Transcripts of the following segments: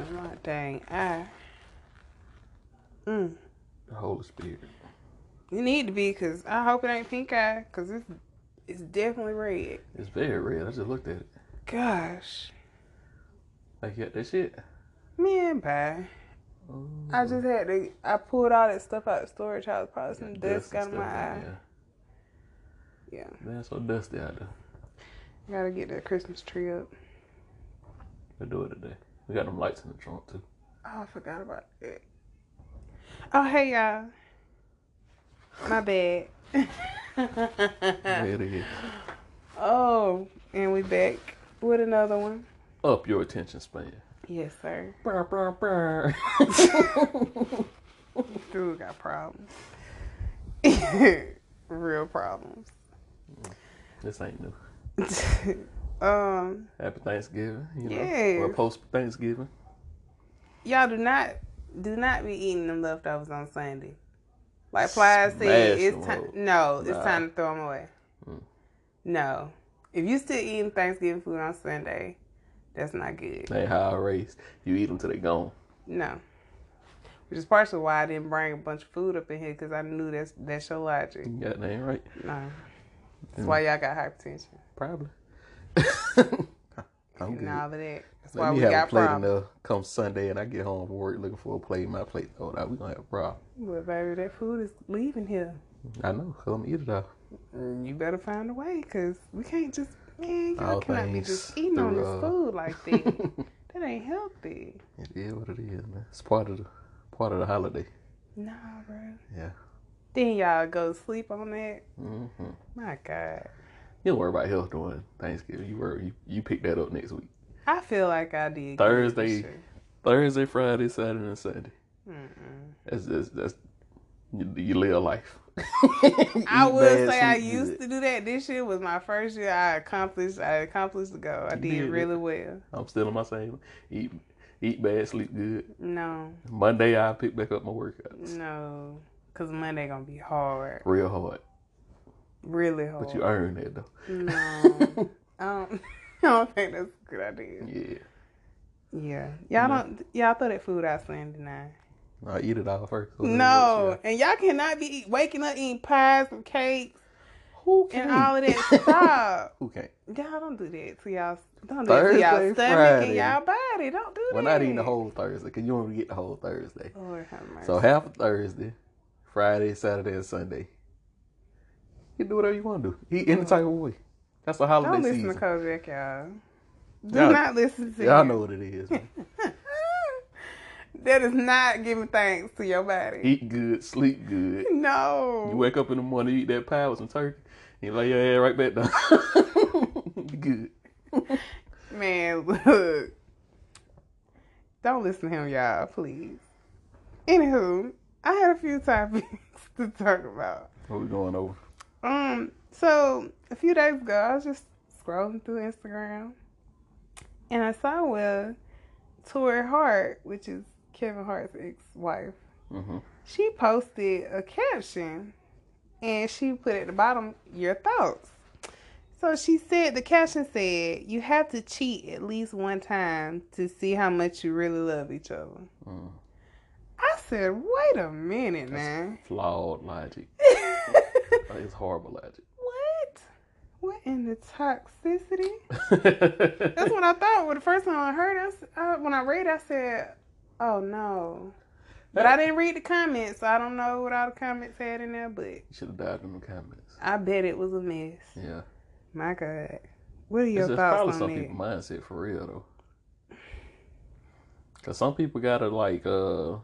front of my dang eye. Mm. The Holy Spirit. You need to be, cause I hope it ain't pink eye, cause it's it's definitely red. It's very red. I just looked at it. Gosh, Like you got that shit. man, bye. Oh, I just had to. I pulled all that stuff out of storage. I was probably some dust dust and out of my eye. Yeah. Yeah, Man, it's so dusty out there. gotta get that Christmas tree up. I'll do it today. We got them lights in the trunk too. Oh, I forgot about that. Oh, hey y'all. My bad. It oh, and we back with another one. Up your attention span. Yes, sir. Brr, brr, brr. Dude got problems. Real problems. this ain't new. um, Happy Thanksgiving. You know, Yes. or post Thanksgiving. y'all do not do not be eating them leftovers on Sunday. Like Plies said, it's time. No, it's Nah. time to throw them away. Mm. No, if you still eating Thanksgiving food on Sunday, that's not good. They how I raised. You eat them till they gone. No. Which is partially why I didn't bring a bunch of food up in here because I knew that's that's your logic. You got that right. No, that's Mm. why y'all got hypertension Probably. I'm good. all that. That's Let why me we have a plate problems. enough come Sunday and I get home from work looking for a plate. My plate thrown out. We gonna have a problem. But baby, that food is leaving here. I know. Cause I'm eat it all. Mm, You better find a way because we can't just man, y'all All cannot be just eating on this uh, food like that. that ain't healthy. It is what it is, man. It's part of the part of the holiday. Nah, bro. Yeah. Then y'all go sleep on that. hmm My God, You don't worry about health during Thanksgiving. You worry. You, you pick that up next week. I feel like I did Thursday. year. Thursday, Friday, Saturday, and Sunday. Mm-mm. That's that's, that's you, you live life. I would say I used to do that. This year was my first year. I accomplished. I accomplished the goal. I did did really well. I'm still on my same. Eat eat bad, sleep good. No, Monday I pick back up my workouts. no, cause Monday gonna be hard, Real hard, really hard. but you earn it though. No, I don't. I don't think that's a good idea. Yeah. Yeah, y'all No. don't. Y'all throw that food out Sunday night. I eat it all first. So No, and y'all cannot be eat- waking up eating pies and cakes Who can? and all of that. Stop. Who can't? Y'all don't do that to y'all. Don't do that to y'all Thursday, stomach Friday. and y'all body. Don't do We're that. not eating the whole Thursday because you don't get the whole Thursday. Lord have mercy. So half Thursday, Friday, Saturday, and Sunday. You do whatever you want to do. Eat any type of way. That's a holiday don't listen season. to Co-Jack, y'all. Do Y'all- not listen to Y'all him. know what it is. That is not giving thanks to your body. eat good, sleep good. no. You wake up in the morning, eat that pie with some turkey, and you lay your head right back down. good. Man, look. Don't listen to him, y'all, please. Anywho, I had a few topics to talk about. What we going over? Um, so a few days ago, I was just scrolling through Instagram, and I saw where Torrei Hart, which is Kevin Hart's ex-wife, hmm she posted a caption, and she put at the bottom your thoughts. So she said the caption said, "You have to cheat at least one time to see how much you really love each other." Mm. I said, "Wait a minute, That's man." flawed logic. It's horrible logic. what? What in the toxicity? That's what I thought. When the first time I heard it, I, when I read, I said, "Oh no." But I didn't read the comments, so I don't know what all the comments had in there. But You should have died in the comments. I bet it was a mess. Yeah. My God. What are your It's thoughts probably on some that? people mindset for real though. Cause some people gotta like uh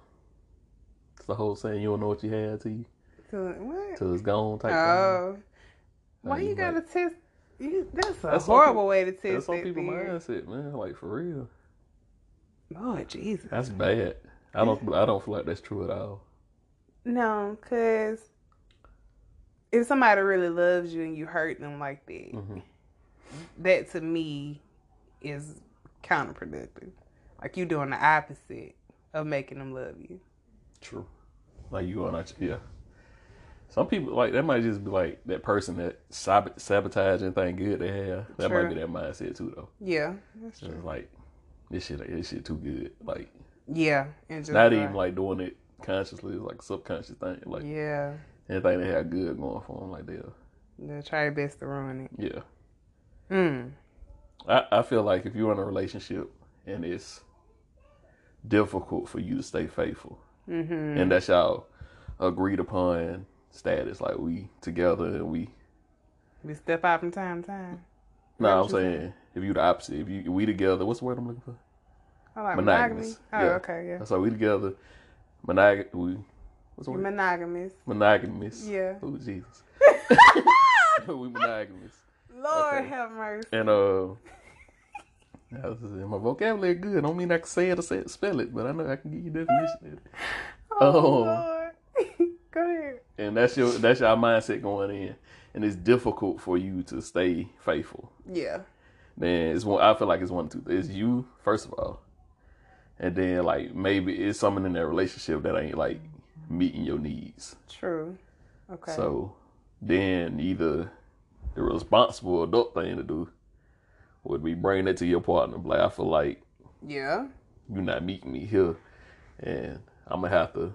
it's the whole saying you don't know what you had till you So, what? till it's gone type thing. Oh. Why Like, you gotta might- test? You, that's a That's horrible people- way to test some that people theory. mindset, man. Like for real. Lord Jesus. That's bad. I don't I don't feel like that's true at all. No, because if somebody really loves you and you hurt them like that, hmm that to me is counterproductive. Like you doing the opposite of making them love you. True. Like you going out yeah. Some people like that might just be like that person that sab- sabotage anything good they have. That True. might be that mindset too though. Yeah, that's true. it's like this shit, this shit too good. Like Yeah, not even like doing it consciously. It's like subconscious thing. Like yeah, anything they have good going for them, like they'll they'll try their best to ruin it. yeah. Mm. I, I feel like if you're in a relationship and it's difficult for you to stay faithful, Mm-hmm. and that's y'all agreed upon status, like we together and we. We step out from time to time. No, I'm what you saying if you the opposite, if you we together, what's the word I'm looking for? I like monogamy. Monogamous. Oh, Yeah. okay, yeah. So we together, monog we what's the word? monogamous. Monogamous. Yeah. Oh Jesus. we monogamous. Lord Okay. have mercy. And uh, yeah, this is- my vocabulary good. I Don't mean I can say it or say it, spell it, but I know I can give you definition. of it. Oh, Oh. Go ahead. And that's your that's your mindset going in, and it's difficult for you to stay faithful. Yeah. Then it's one. I feel like it's one two. It's you first of all, and then like maybe it's someone in that relationship that ain't like meeting your needs. True. Okay. So then either the responsible adult thing to do would be bring that to your partner. Like I feel like yeah. you're not meeting me here, and I'm gonna have to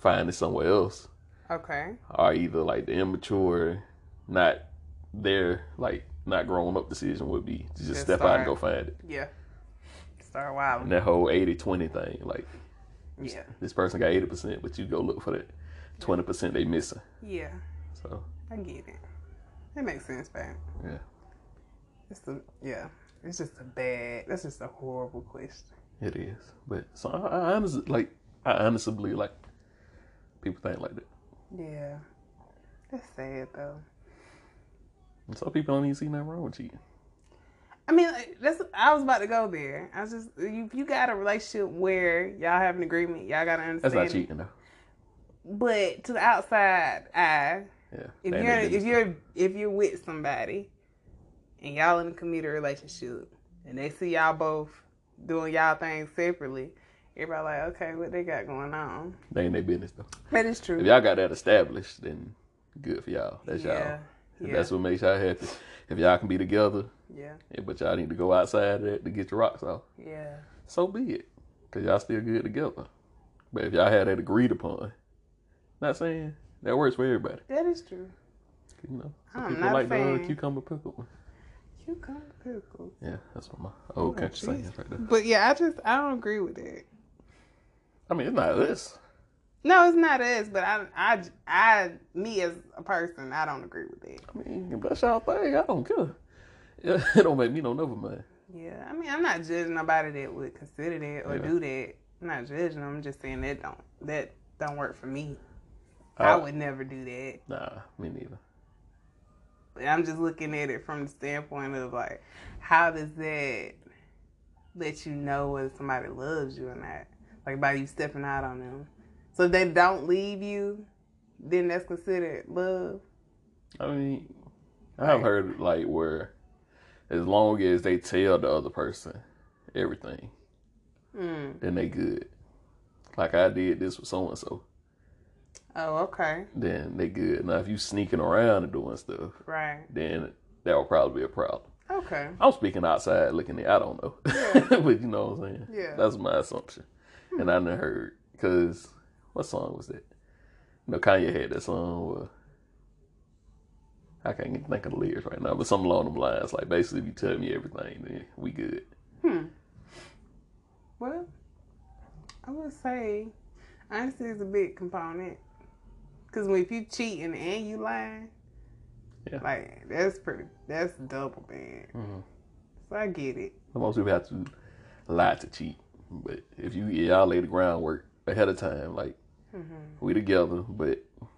find it somewhere else. Okay. Or either like the immature, not there, like not growing up decision would be to just Just step out and go find it. Yeah. Start And wilding. that whole 80-20 thing, like Yeah. this person got eighty percent, but you go look for that twenty percent they missing. Yeah. So I get it. That makes sense, man. yeah, It's the yeah. It's just a bad. That's just a horrible question. it is. But so I, I honestly like I honestly believe like people think like that. Yeah. That's sad though. And some people don't even see nothing wrong with cheating. I mean, that's. I was about to go there. I was just. You, you got a relationship where y'all have an agreement. Y'all gotta understand. That's not cheating though. But to the outside eye, Yeah. if you're if you're if you're with somebody and y'all in a committed relationship and they see y'all both doing y'all things separately, everybody like, okay, what they got going on? That ain't their business though. That is true. If y'all got that established, then good for y'all. That's yeah, y'all. If yeah, That's what makes y'all happy. If y'all can be together, yeah, yeah, but y'all need to go outside of that to get your rocks off. yeah. So be it, cause y'all still good together. But if y'all had that agreed upon, not saying that works for everybody. That is true. You know, some I'm people not a like the cucumber pickle. Cucumber pickles. Yeah, that's what my old Oh, country jeez. saying right there. But yeah, I just I don't agree with that. I mean, it's not this. No, it's not us, but I, I, I, me as a person, I don't agree with that. I mean, that's y'all thing, I don't care. It don't make me no never mind. Yeah, I mean, I'm not judging nobody that would consider that or Yeah. do that. I'm not judging them. I'm just saying that don't that don't work for me. I Uh, would never do that. Nah, me neither. But I'm just looking at it from the standpoint of like, how does that let you know whether somebody loves you or not? Like by you stepping out on them. So if they don't leave you, then that's considered love. I mean, I've heard like where as long as they tell the other person everything, Mm. then they good. Like I did this with so and so, Oh, okay. then they good. Now if you sneaking around and doing stuff, Right. then that will probably be a problem. Okay. I'm speaking outside looking in. I don't know, Yeah. but you know what I'm saying. Yeah. that's my assumption, and I never heard because what song was that? You know, Kanye had that song. Where, I can't even think of the lyrics right now, but something along them lines. Like basically, if you tell me everything, then we good. Hmm. Well, I would say honesty is a big component. Cause when if you cheating and you lying, Yeah. like that's pretty, that's double bad. Mhm. So I get it. Most people have to lie to cheat, but if you y'all lay the groundwork ahead of time, like Mm-hmm. we together, but you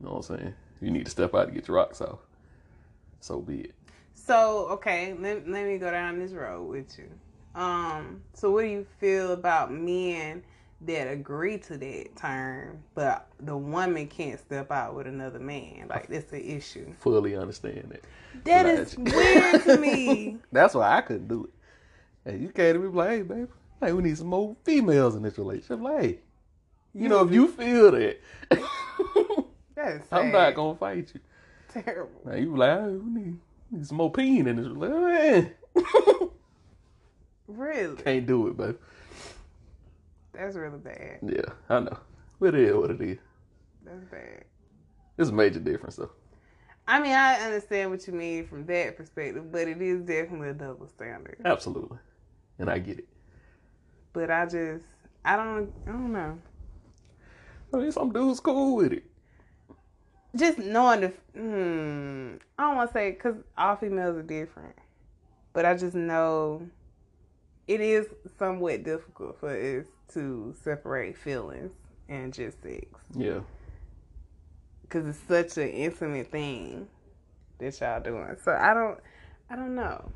know what I'm saying. You need to step out to get your rocks off. So be it. So okay, let, let me go down this road with you. Um, so what do you feel about men that agree to that term, but the woman can't step out with another man? Like that's an issue. Fully understand that. That is weird to me. That's why I couldn't do it. And you came to me like, hey, baby, we need some more females in this relationship. Like, hey, you know, if you feel that, That I'm not gonna fight you. terrible. Now you like, hey, we need, we need some more peen in this relationship. Really? Can't do it, baby. That's really bad. Yeah, I know. But it is what it is. That's bad. It's a major difference though. I mean, I understand what you mean from that perspective, but it is definitely a double standard. Absolutely. And I get it. But I just, I don't, I don't know. I mean, some dudes cool with it. Just knowing the, hmm, I don't want to say because all females are different, but I just know it is somewhat difficult for us to separate feelings and just sex Yeah. because it's such an intimate thing that y'all doing. So I don't, I don't know.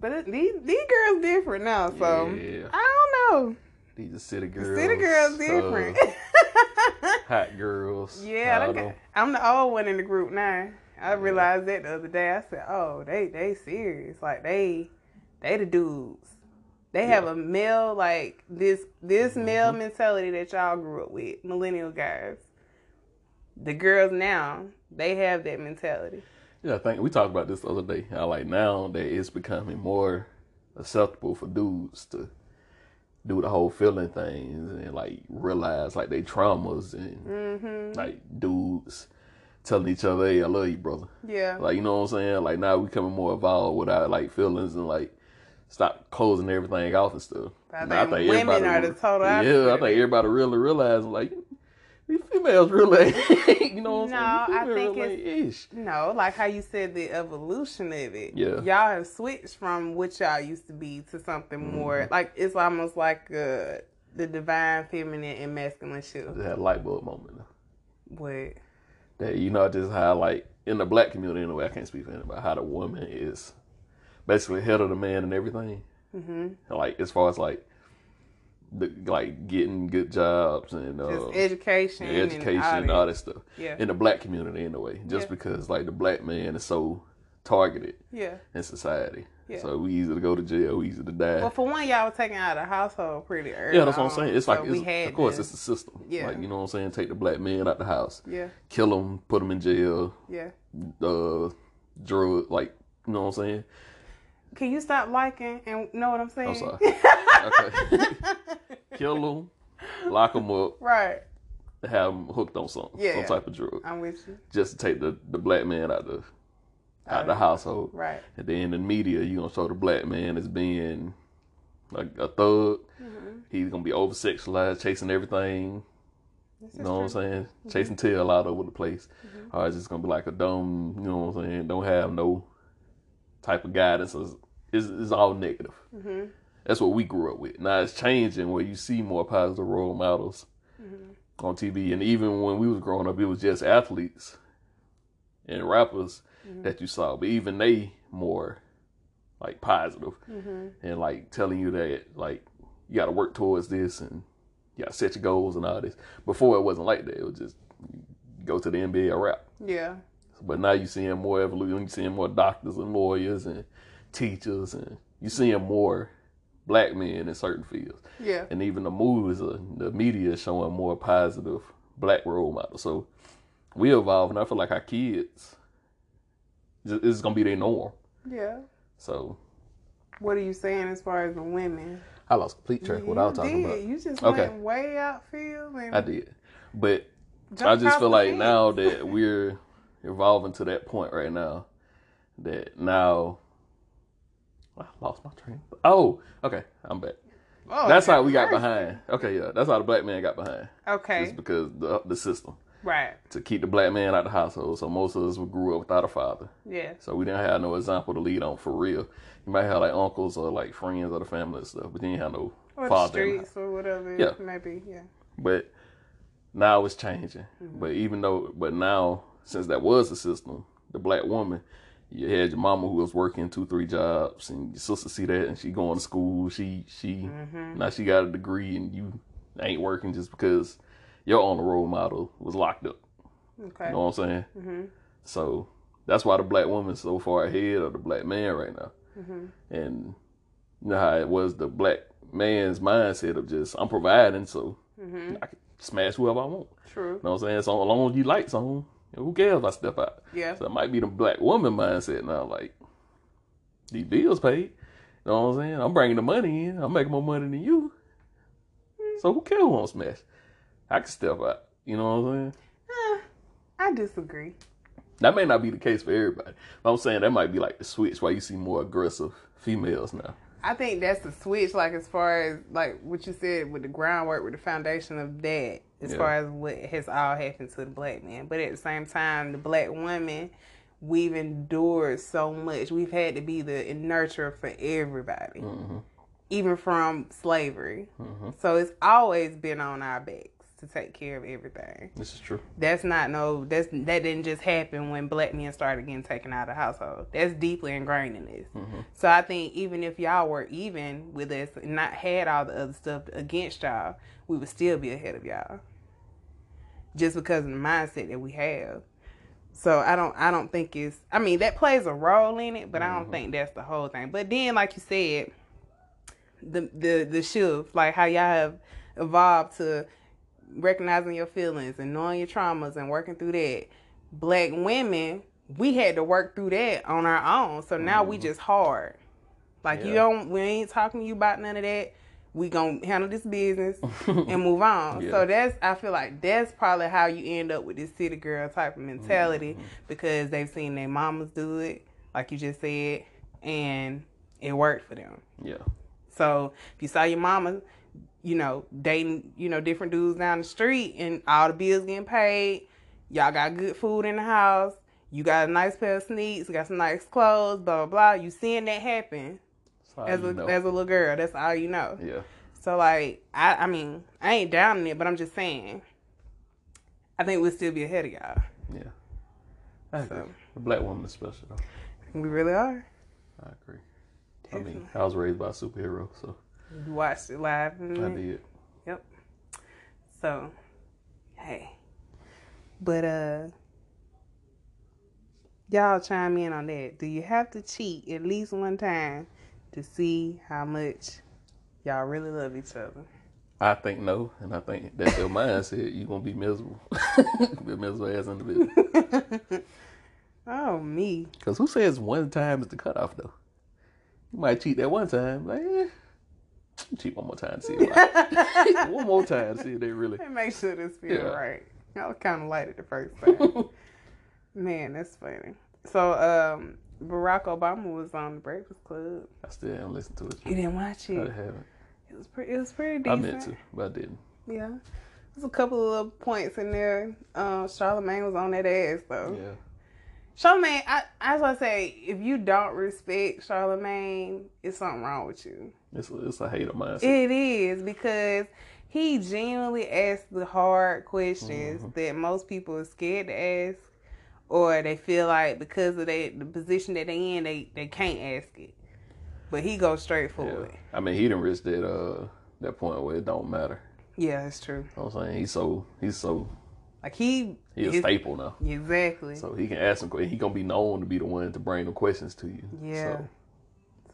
But it, these these girls different now, so Yeah. I don't know. These are city The girls. city girls uh, different. hot girls. yeah, I got-. I'm the old one in the group now. I realized that the other day. I said, "Oh, they they serious. Like they they the dudes. They have a male like this this male Mm-hmm. mentality that y'all grew up with, millennial guys. The girls now they have that mentality. Yeah, I think we talked about this the other day. How like now that it's becoming more acceptable for dudes to do the whole feeling things and like realize like they traumas and Mm-hmm. like dudes telling each other, "Hey, I love you, brother." Yeah, Like you know what I'm saying? Like now we're becoming more involved with our like feelings and like stop closing everything off and stuff. I And I think women are the total Yeah, I think everybody really realizing like these females really, you know No? I think ish. No, like how you said the evolution of it. Yeah. Y'all have switched from what y'all used to be to something Mm-hmm. more like it's almost like uh, the divine feminine and masculine shift. That light bulb moment. What? That you know just how like in the black community anyway, I can't speak for anybody. How the woman is basically head of the man and everything. Mm-hmm. Like as far as like like getting good jobs and uh, education, Yeah, education and and all all that. stuff Yeah. in the black community anyway just Yeah. because like the black man is so targeted Yeah. in society Yeah. so we easy to go to jail we easy to die Well, for one, y'all were taken out of the household pretty early. yeah that's what i'm saying it's so like we had of course to- it's the system Yeah. like you know what i'm saying take the black man out the house Yeah. kill him put him in jail Yeah. uh drug like you know what i'm saying Can you stop liking and know what I'm saying? i'm sorry okay kill them, lock them up right. have them hooked on something Yeah. some type of drug I'm with you. just to take the, the black man out the out the household Right. And then in the media, you're gonna show the black man as being like a thug. Mm-hmm. He's gonna be over sexualized, chasing everything. This You know what I'm saying? Chasing tail all over the place. Mm-hmm. Or it's just gonna be like a dumb, you know what I'm saying? Don't have no type of guidance. It's, it's, it's all negative. Mm-hmm. That's what we grew up with. Now it's changing where you see more positive role models Mm-hmm. on TV. And even when we was growing up, it was just athletes and rappers Mm-hmm. that you saw. But even they more like positive Mm-hmm. and like telling you that like you got to work towards this and you got to set your goals and all this. Before it wasn't like that. It was just go to the NBA or rap. Yeah. But now you're seeing more evolution. You're seeing more doctors and lawyers and teachers, and you're seeing more black men in certain fields. Yeah. And even the movies, uh, the media is showing more positive black role models. So we evolving. I feel like our kids, this is gonna be their norm. Yeah. So What are you saying as far as the women? I lost complete track of what I was talking did. about. You just Okay. went way outfield and I did, but I just feel like fence. now that we're evolving to that point right now, that now I lost my train. Oh, okay, I'm back. Oh, That's how we got behind. Okay, yeah, that's how the black man got behind. Okay. It's because the the system Right. to keep the black man out of the household. So most of us grew up without a father, Yeah. so we didn't have no example to lead on for real. You might have like uncles or like friends or the family and stuff, but then you didn't have no Or father. in the streets or whatever. Yeah. Maybe. Yeah. But now it's changing. Mm-hmm. But even though, but now since that was the system, the black woman, you had your mama who was working two, three jobs, and your sister see that, and she going to school. She she Mm-hmm. now she got a degree, and you ain't working just because your own role model was locked up. Okay. You know what I'm saying? Mm-hmm. So that's why the black woman's so far ahead of the black man right now. Mm-hmm. And you know how it was the black man's mindset of just I'm providing, so Mm-hmm. I can smash whoever I want. True. You know what I'm saying? So as long as you like something, who cares if I step out? Yeah. So it might be the black woman mindset now, like these bills paid. You know what I'm saying? I'm bringing the money in. I'm making more money than you. So who cares who won't smash? I can step out. You know what I'm saying? Eh, I disagree. That may not be the case for everybody. But I'm saying that might be like the switch why you see more aggressive females now. I think that's the switch, like as far as like what you said with the groundwork, with the foundation of that, as Yeah. far as what has all happened to the black man. But at the same time, the black women, we've endured so much. We've had to be the nurturer for everybody, hmm even from slavery. hmm So it's always been on our backs to take care of everything. This is true. That's not no. That's that didn't just happen when black men started getting taken out of the household. That's deeply ingrained in this. hmm So I think even if y'all were even with us and not had all the other stuff against y'all, we would still be ahead of y'all. Just because of the mindset that we have. So I don't I don't think it's I mean that plays a role in it, but I don't Mhm. think that's the whole thing. But then like you said, the the the shift, like how y'all have evolved to recognizing your feelings and knowing your traumas and working through that. Black women, we had to work through that on our own. So now we Mhm. just hard. Like you don't we ain't talking to you about none of that. We gonna handle this business and move on. Yeah. So that's I feel like that's probably how you end up with this city girl type of mentality Mhm. because they've seen their mamas do it, like you just said, and it worked for them. Yeah. So if you saw your mama, you know, dating, you know, different dudes down the street and all the bills getting paid, y'all got good food in the house, you got a nice pair of sneaks, got some nice clothes, blah blah blah. You seeing that happen as a know. as a little girl. That's all you know. yeah. So like I I mean, I ain't down it, but I'm just saying I think we'll still be ahead of y'all. Yeah. I agree. So The black woman is special though. we really are. I agree. I Definitely. mean, I was raised by a superhero, so You watched it live. I mhm. Yep. So, hey. But uh y'all chime in on that. Do you have to cheat at least one time to see how much y'all really love each other? I think no, and I think that's your mindset. You're gonna be miserable. be a miserable ass individual. oh me. Because who says one time is the cutoff though? You might cheat that one time, like eh, cheat one more time to see if I, one more time see if they really. Me make sure this feel Yeah. right. I was kinda light at the first time. Man, that's funny. So um Barack Obama was on the Breakfast Club. I still haven't listened to it. You didn't watch it? I haven't. It was pretty it was pretty I meant to, but I didn't. Yeah. There's a couple of little points in there. Um, Charlamagne was on that ass though. Yeah. Charlamagne, I as I say, if you don't respect Charlamagne, it's something wrong with you. It's a, it's a hater mindset. It is because he genuinely asked the hard questions Mhm. that most people are scared to ask, or they feel like because of they, the position that they in, they they can't ask it. But he goes straight for Yeah. it. I mean, he didn't reach that uh that point where it don't matter. Yeah, that's true. You know what I'm saying he's so he's so Like he, he's a staple now. exactly. So he can ask some questions. He gonna be known to be the one to bring the questions to you. Yeah. So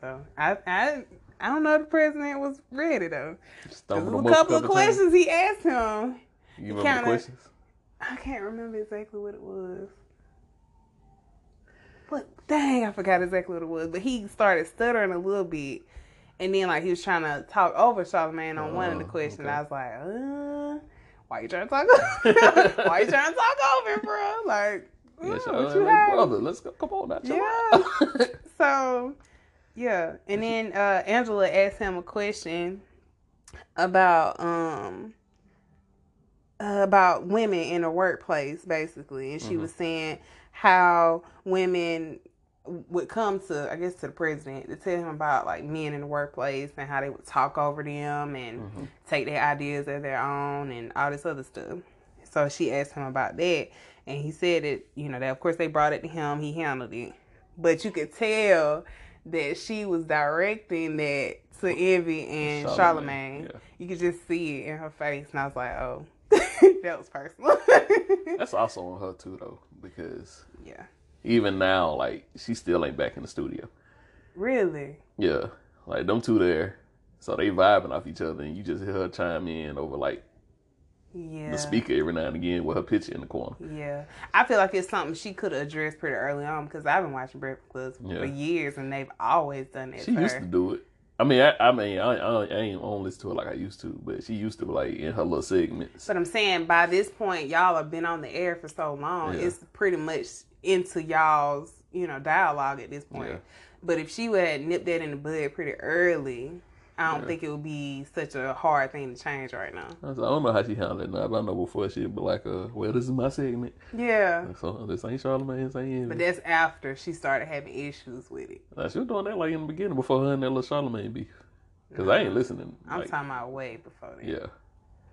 So I I I don't know if the president was ready though. just There stumble was them a up couple of questions he asked him. You remember kinda- the questions? I can't remember exactly what it was. Dang, I forgot exactly what it was. But he started stuttering a little bit. And then like he was trying to talk over Charlamagne on one of the Oh, questions. okay. I was like, uh, why you trying to talk over Why you trying to talk over bro? Like, Yeah, what so, you have? brother, let's go. Come on now. Yeah. So, yeah, and then uh, Angela asked him a question about um uh, about women in the workplace, basically, and she Mhm. was saying how women would come to, I guess, to the president to tell him about like men in the workplace and how they would talk over them and Mhm. take their ideas as their own and all this other stuff. So she asked him about that, and he said it. You know that of course they brought it to him. He handled it, but you could tell that she was directing that to Envy and Charlamagne, Charlemagne. yeah. You could just see it in her face, and I was like, oh, that was personal. That's also on her too, though, because yeah, even now, like she still ain't back in the studio. really. Yeah, like them two there, so they vibing off each other, and you just hear her chime in over like Yeah. the speaker every now and again with her picture in the corner. Yeah, I feel like it's something she could have addressed pretty early on because I've been watching Breakfast Club Yeah. for years and they've always done it. She used her. to do it. I mean, I, I mean, I, I, I ain't don't listen to it like I used to, but she used to like in her little segments. But I'm saying by this point, y'all have been on the air for so long, Yeah. it's pretty much into y'all's, you know, dialogue at this point. Yeah. But if she would have nipped that in the bud pretty early, I don't Yeah. think it would be such a hard thing to change right now. I, was like, I don't know how she handled it now, but I know before she'd be like, uh, "Well, this is my segment, Yeah. so this ain't Charlamagne, this ain't." But that's after she started having issues with it. Now, she was doing that like in the beginning before her and that little Charlamagne beef. Cause I ain't listening. I'm like, talking about way before that. Yeah,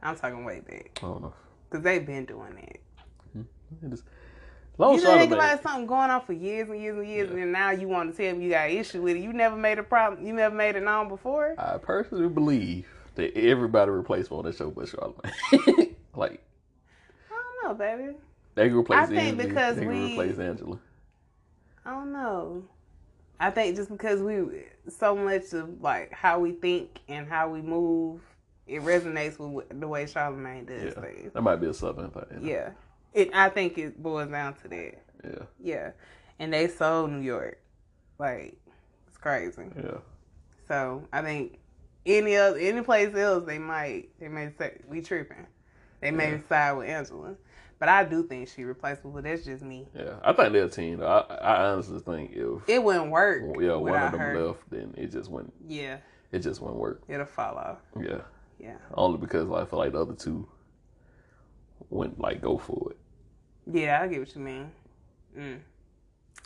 I'm talking way back. I don't know. Because they've been doing that. It just, long You think about something going on for years and years and years, and then now you want to tell me you got an issue with it. You never made a problem. You never made it known before. I personally believe that everybody replaced on that show but Charlamagne. like I don't know, baby. they could replace I think Envy, because they we- replace Angela. I don't know. I think just because we so much of like how we think and how we move, it resonates with the way Charlamagne does Yeah, things. that might be a southern thing. Yeah, it. I think it boils down to that. yeah, Yeah, and they sold New York, like it's crazy. yeah. So I think any other any place else they might they may say we tripping. They may Yeah. side with Angela, but I do think she replaceable. But that's just me. Yeah, I think they're a team. Though. I, I honestly think if It wouldn't work. yeah one of them her. left, then it just wouldn't. Yeah, It just wouldn't work. it'll fall off. Yeah, Yeah, only because like, I feel like the other two wouldn't like go for it. Yeah, I get what you mean. Mm.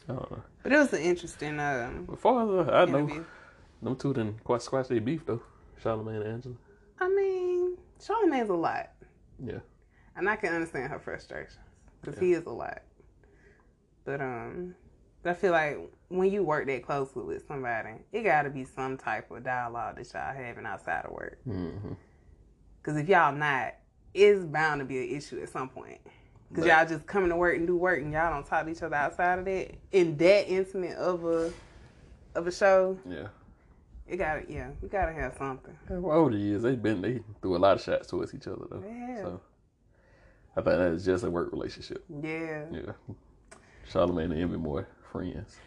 I. But it was an interesting um, as uh, I know, them two didn't quite squash their beef though. Charlamagne and Angela. I mean, Charlamagne's a lot, Yeah, and I can understand her frustrations because he is a lot. But um, I feel like when you work that closely with somebody, it got to be some type of dialogue that y'all having outside of work. hmm Because if y'all not, it's bound to be an issue at some point. Because y'all just coming to work and do work, and y'all don't talk to each other outside of that. In that intimate of a of a show, yeah. it got to yeah, you gotta have something. Yeah, well, over the years, they've been they threw a lot of shots towards each other though. Have. So I think that is just a work relationship. Yeah, Yeah, Charlamagne and Envy more friends.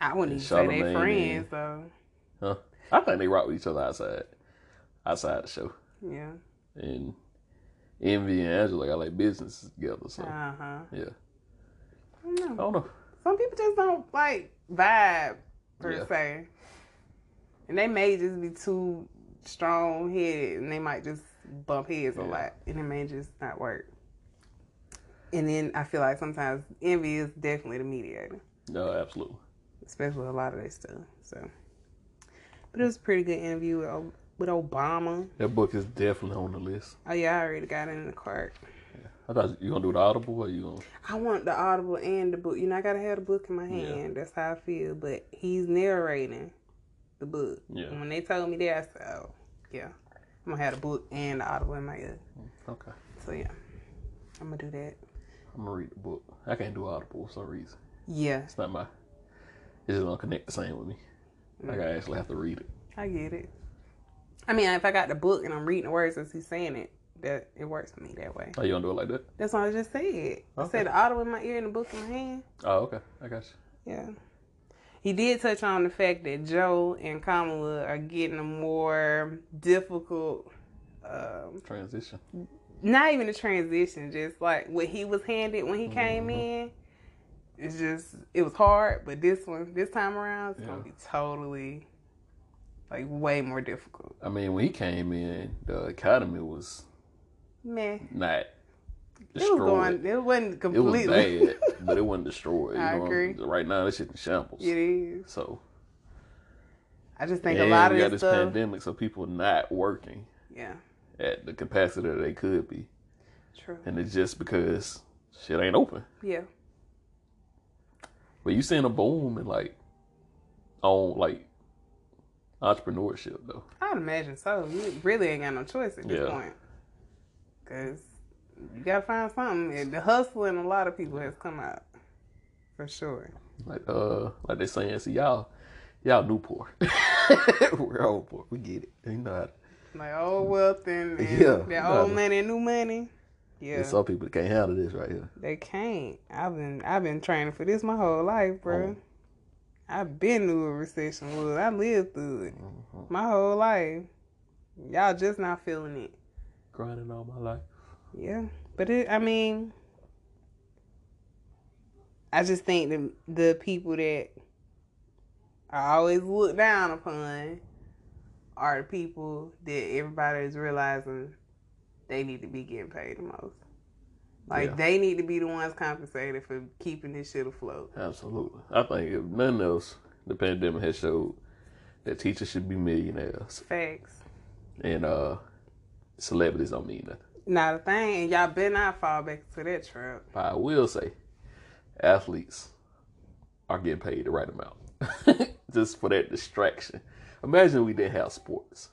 I wouldn't even say they friends though. Huh? I think they rock with each other outside, outside the show. Yeah. And Envy and Angela got like businesses together. So Uh huh. yeah, I don't I know. don't know. Some people just don't like vibe per Yeah. se, and they may just be too strong headed, and they might just bump heads a lot, and it may just not work. And then I feel like sometimes Envy is definitely the mediator, No, absolutely. especially with a lot of that stuff. So, but it was a pretty good interview with, with Obama. That book is definitely on the list. Oh yeah, I already got it in the cart. Yeah. I thought you gonna do the Audible or you gonna? I want the audible and the book. You know, I gotta have the book in my Yeah. hand. That's how I feel. But he's narrating the book. Yeah. And when they told me that, I said, "Oh, yeah, I'm gonna have the book and the audible in my ear." Okay, So yeah, I'm gonna do that. I'm gonna read the book. I can't do Audible for some reason. Yeah, It's not my. It just don't connect the same with me. Like I mm. actually have to read it. I get it. I mean, if I got the book and I'm reading the words as he's saying it, that it works for me that way. Oh, you gonna do it like that? That's what I just said. I Okay. said the audible in my ear and the book in my hand. Oh, okay. I got you. Yeah. He did touch on the fact that Joe and Kamala are getting a more difficult, um, Transition. not even a transition, just like what he was handed when he came in. It's just, it was hard, but this one, this time around, it's gonna be totally, like, way more difficult. I mean, when he came in, the economy was Man, not it was destroyed. going, it wasn't It was completely. bad, but it wasn't destroyed. You I know? agree. Right now, this shit in shambles. it is. So, I just think and a lot of we got this stuff. pandemic, so people not working Yeah, at the capacity that they could be, true. and it's just because shit ain't open. Yeah. But you seeing a boom in like on like entrepreneurship though. I'd imagine so. You really ain't got no choice at this Yeah. point. Because you got to find something. And the hustle in a lot of people has come out. For sure. Like uh, like they saying, see y'all, y'all Newport. We're Oldport. We get it. You know how. Like old wealth and, and Yeah, that old nah. money and new money. Yeah. And some people can't handle this right here. They can't. I've been I've been training for this my whole life, bro. I've been through a recession. Was I lived through it Mhm. my whole life. Y'all just not feeling it. Grinding all my life. Yeah, but it. I mean, I just think the the people that are always looked down upon are the people that everybody is realizing they need to be getting paid the most. Like Yeah. they need to be the ones compensated for keeping this shit afloat. Absolutely. I think if nothing else, the pandemic has showed that teachers should be millionaires Facts. and uh celebrities don't mean nothing. Not a thing, and y'all better not fall back to that trap. I will say, athletes are getting paid the right amount just for that distraction. Imagine we didn't have sports.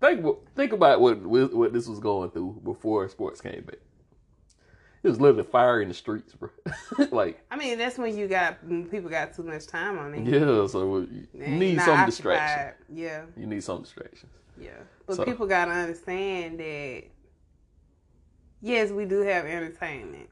Think think about what what this was going through before sports came back. It was literally fire in the streets, bro. like I mean, that's when you got when people got too much time on it. yeah, so you And need some distraction. Yeah. You need some distractions. Yeah. But So- people gotta understand that yes, we do have entertainment,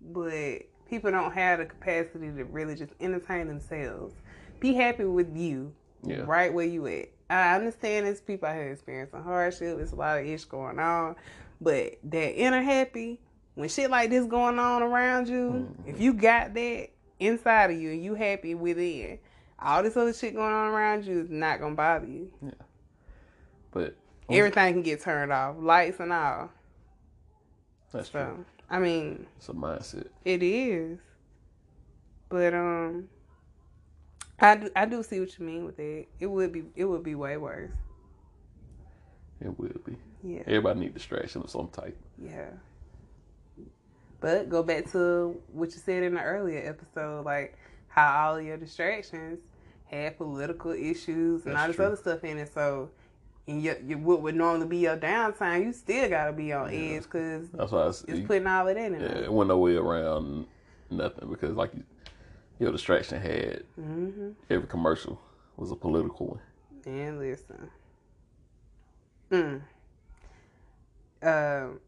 but people don't have the capacity to really just entertain themselves. Be happy with you, Yeah. right where you at. I understand there's people out here experiencing hardship. There's a lot of ish going on, but that inner happy when shit like this going on around you, Mm-hmm. if you got that inside of you and you happy within, all this other shit going on around you is not gonna bother you. Yeah. But Everything can get turned off, lights and all. that's true. I mean, It's a mindset. it is. But um, I do I do see what you mean with it. It would be it would be way worse. It will be. Yeah, Everybody need distraction of some type. yeah. But go back to what you said in the earlier episode, like how all your distractions had political issues and That's all this true. other stuff in it. So, in your, your what would normally be your downtime, you still gotta be on Yeah. edge because That's why it's putting all of that in Yeah, it went no way around nothing because like your distraction had hmm every commercial was a political one. And listen. Mm. Um,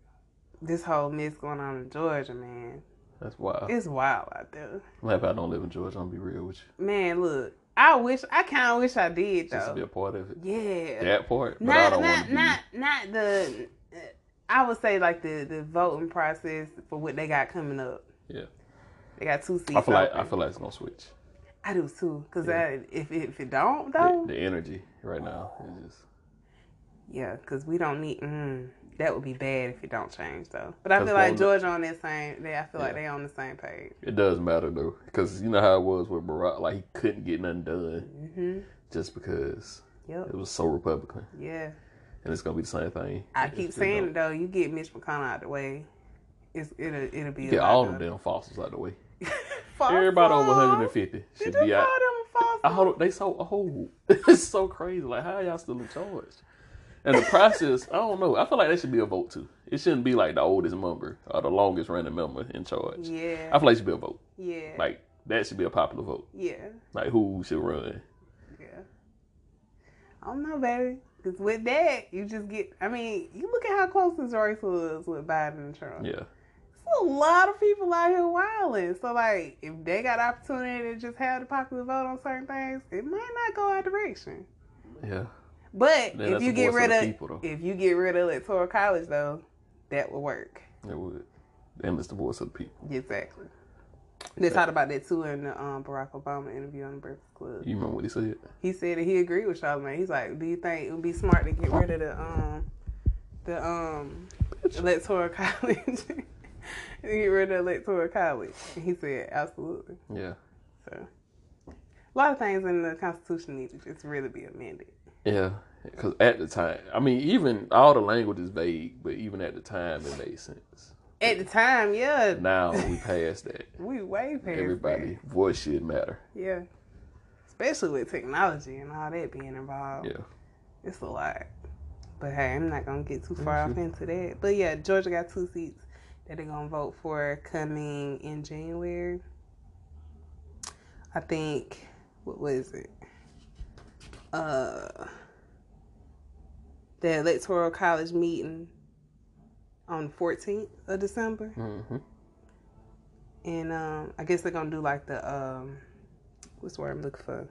this whole mess going on in Georgia, man. That's wild. It's wild out there. I'm happy I don't live in Georgia. I'm gonna be real with you. Man, look. I wish I kinda wish I did Just to be a part of it. Yeah. That part, Not not not not the I would say like the the voting process for what they got coming up. Yeah. They got two seats. I feel like I feel like it's gonna switch. I do too. Cause Yeah. I, if if it don't The, though, the energy right now is just Yeah, because we don't need. Mm, that would be bad if it don't change though. But I feel like Georgia on that same. They, I feel like Yeah. they on the same page. it does matter though because you know how it was with Barack. Like he couldn't get nothing done hmm just because Yep. it was so Republican, Yeah. and it's gonna be the same thing. I keep saying don't- it though. You get Mitch McConnell out the way, it's it'll it'll be. You a get all them damn fossils out the way. Everybody over 150 should you be out. call them false? I hold, they so old. It's so crazy. Like how y'all still in charge? And the process, I don't know. I feel like that should be a vote too. It shouldn't be like the oldest member or the longest running member in charge. Yeah. I feel like it should be a vote. yeah. Like that should be a popular vote. yeah. Like who should run? Yeah. I don't know, baby. Because with that, you just get. I mean, you look at how close this race was with Biden and Trump. Yeah, There's a lot of people out here wilding. So, like, if they got opportunity to just have the popular vote on certain things, it might not go our direction. yeah. But Then if you get rid of of, people, if you get rid of electoral college, though, that would work. It would. And it's the voice of the people. Exactly. They talked about that too in the um, Barack Obama interview on the Breakfast Club. You remember what he said? He said that he agreed with Charlamagne. He's like, "Do you think it would be smart to get rid of the um the um electoral college? get rid of electoral college?" And he said, "Absolutely." Yeah, So a lot of things in the Constitution need to just really be amended. Yeah. Because at the time, I mean, even all the language is vague, but even at the time, it made sense. At the time, yeah, Now we passed that. we way past Everybody voice should matter. Yeah, especially with technology and all that being involved. Yeah. It's a lot. But hey, I'm not gonna get too far off into that. But yeah, Georgia got two seats that they're gonna vote for coming in January. I think what was it? Uh the electoral college meeting on the 14th of December, hmm and um, I guess they're gonna do like the um, what's the word I'm looking for?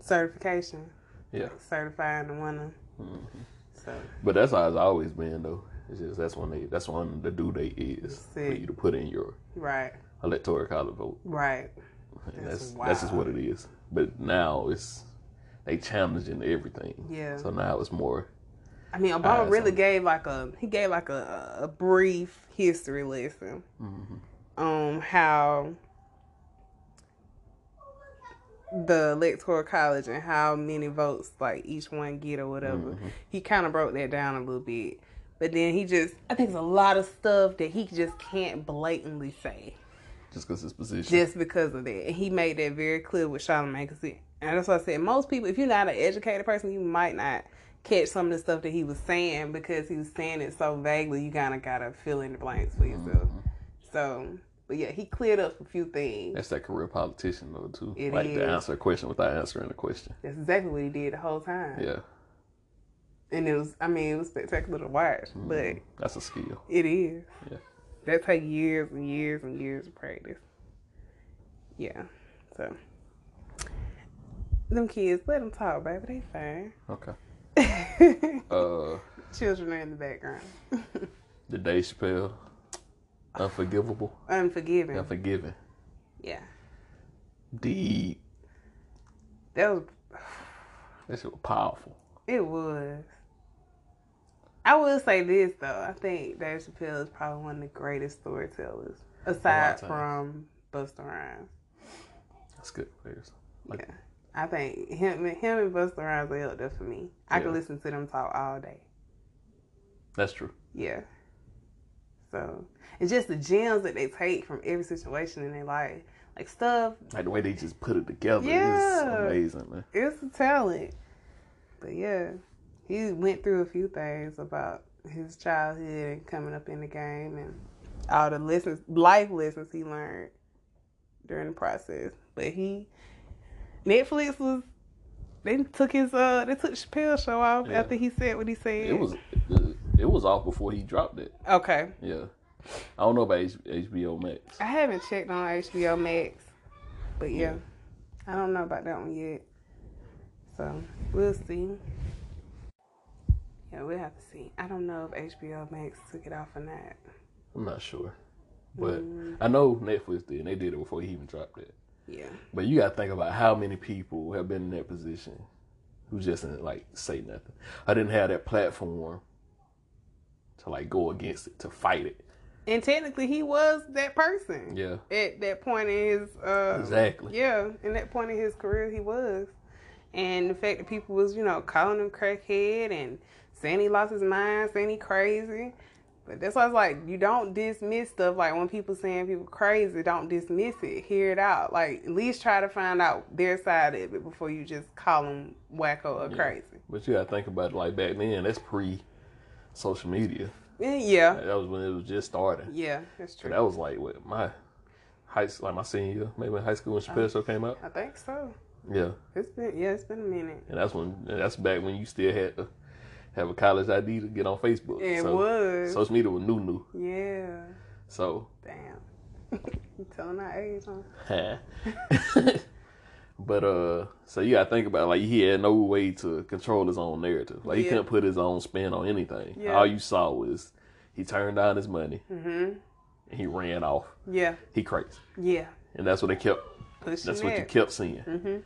Certification, Yeah. like certifying the winner. hmm So But that's how it's always been though. It's just that's when they that's when the due date is for you to put in your right, electoral college vote. right, And That's that's that's just what it is. But now it's they challenging everything. yeah. So now it's more I mean, Obama really so- gave like a he gave like a, a brief history lesson mhm. on how the electoral college and how many votes like each one get or whatever. Mhm. He kind of broke that down a little bit, but then he just I think there's a lot of stuff that he just can't blatantly say just because his position. just because of that. And he made that very clear with Charlamagne. Cause it, and that's what I said. Most people, if you're not an educated person, you might not catch some of the stuff that he was saying because he was saying it so vaguely. You kind of gotta fill in the blanks for yourself. Mhm. So, but yeah, he cleared up a few things. That's that career politician though too. It like is. to answer a question without answering the question. That's exactly what he did the whole time. Yeah. And it was, I mean, it was spectacular to watch, but Mhm. that's a skill. it is. Yeah. That take years and years and years of practice. Yeah. So, them kids, let them talk, baby. They fine. Okay. Uh Children are in the background. the Dave Chappelle. Unforgivable. Unforgiving. Unforgiving. Yeah. Deed. That was, This was powerful. it was. I will say this, though. I think Dave Chappelle is probably one of the greatest storytellers, aside from Busta Rhymes. That's good players. Like Yeah. I think him, him and Busta Rhymes are up there for me. I Yeah. could listen to them talk all day. that's true. Yeah. So it's just the gems that they take from every situation in their life, like stuff. Like the way they just put it together Yeah. is amazing, man. It's a talent. But yeah, he went through a few things about his childhood and coming up in the game and all the lessons, life lessons he learned during the process. But he, Netflix was. They took his uh they took Chappelle show off Yeah. after he said what he said. It was it, was off before he dropped it. okay. Yeah. I don't know about H- HBO Max. I haven't checked on HBO Max, but yeah, I don't know about that one yet. So we'll see. Yeah, we'll have to see. I don't know if HBO Max took it off or not. I'm not sure. But Mm. I know Netflix did and they did it before he even dropped it. Yeah, But you gotta think about how many people have been in that position who just didn't like say nothing. I didn't have that platform to like go against it, to fight it. and technically he was that person Yeah. at that point in his. Uh, Exactly. Yeah, in that point in his career, he was, and the fact that people was you know calling him crackhead and saying he lost his mind, saying he crazy. But that's why it's like you don't dismiss stuff. Like when people saying people crazy, don't dismiss it. Hear it out. Like at least try to find out their side of it before you just call them wacko or Yeah. crazy. But you gotta think about it like back then, that's pre social media. Eh, Yeah, That was when it was just starting. yeah, that's So true. that was like what my high like my senior year, maybe in high school when Chappelle show came out. I think so. Yeah. It's been yeah, it's been a minute. And that's when that's back when you still had to have a college ID to get on Facebook. It so was. social media was new new. yeah. So Damn. you telling our age, huh? but uh so you gotta think about it, like he had no way to control his own narrative. Like he Yeah. couldn't put his own spin on anything. Yeah. All you saw was he turned down his money Mm-hmm. and he ran off. Yeah. He crazy. Yeah. And that's what they kept Pushing that's what you kept seeing. Mm-hmm.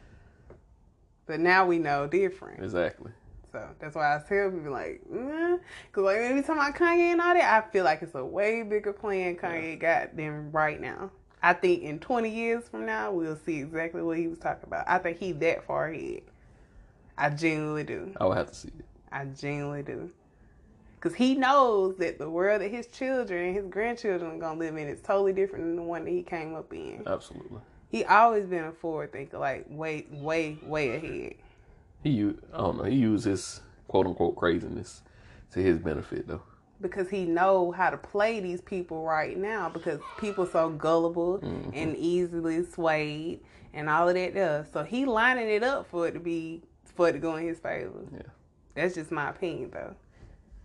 But now we know different. Exactly. So that's why I tell people like, mm. cause like every time I Kanye and all that, I feel like it's a way bigger plan Kanye got than right now. I think in 20 years from now, we'll see exactly what he was talking about. I think he's that far ahead. I genuinely do. I would have to see it. I genuinely do. Cause he knows that the world that his children and his grandchildren are gonna live in is totally different than the one that he came up in. Absolutely. He always been a forward thinker, like way, way, way ahead. He I don't know, he uses quote unquote craziness to his benefit though. because he know how to play these people right now because people so gullible Mm-hmm. and easily swayed and all of that does. So he lining it up for it to be for it to go in his favor. Yeah. That's just my opinion, though.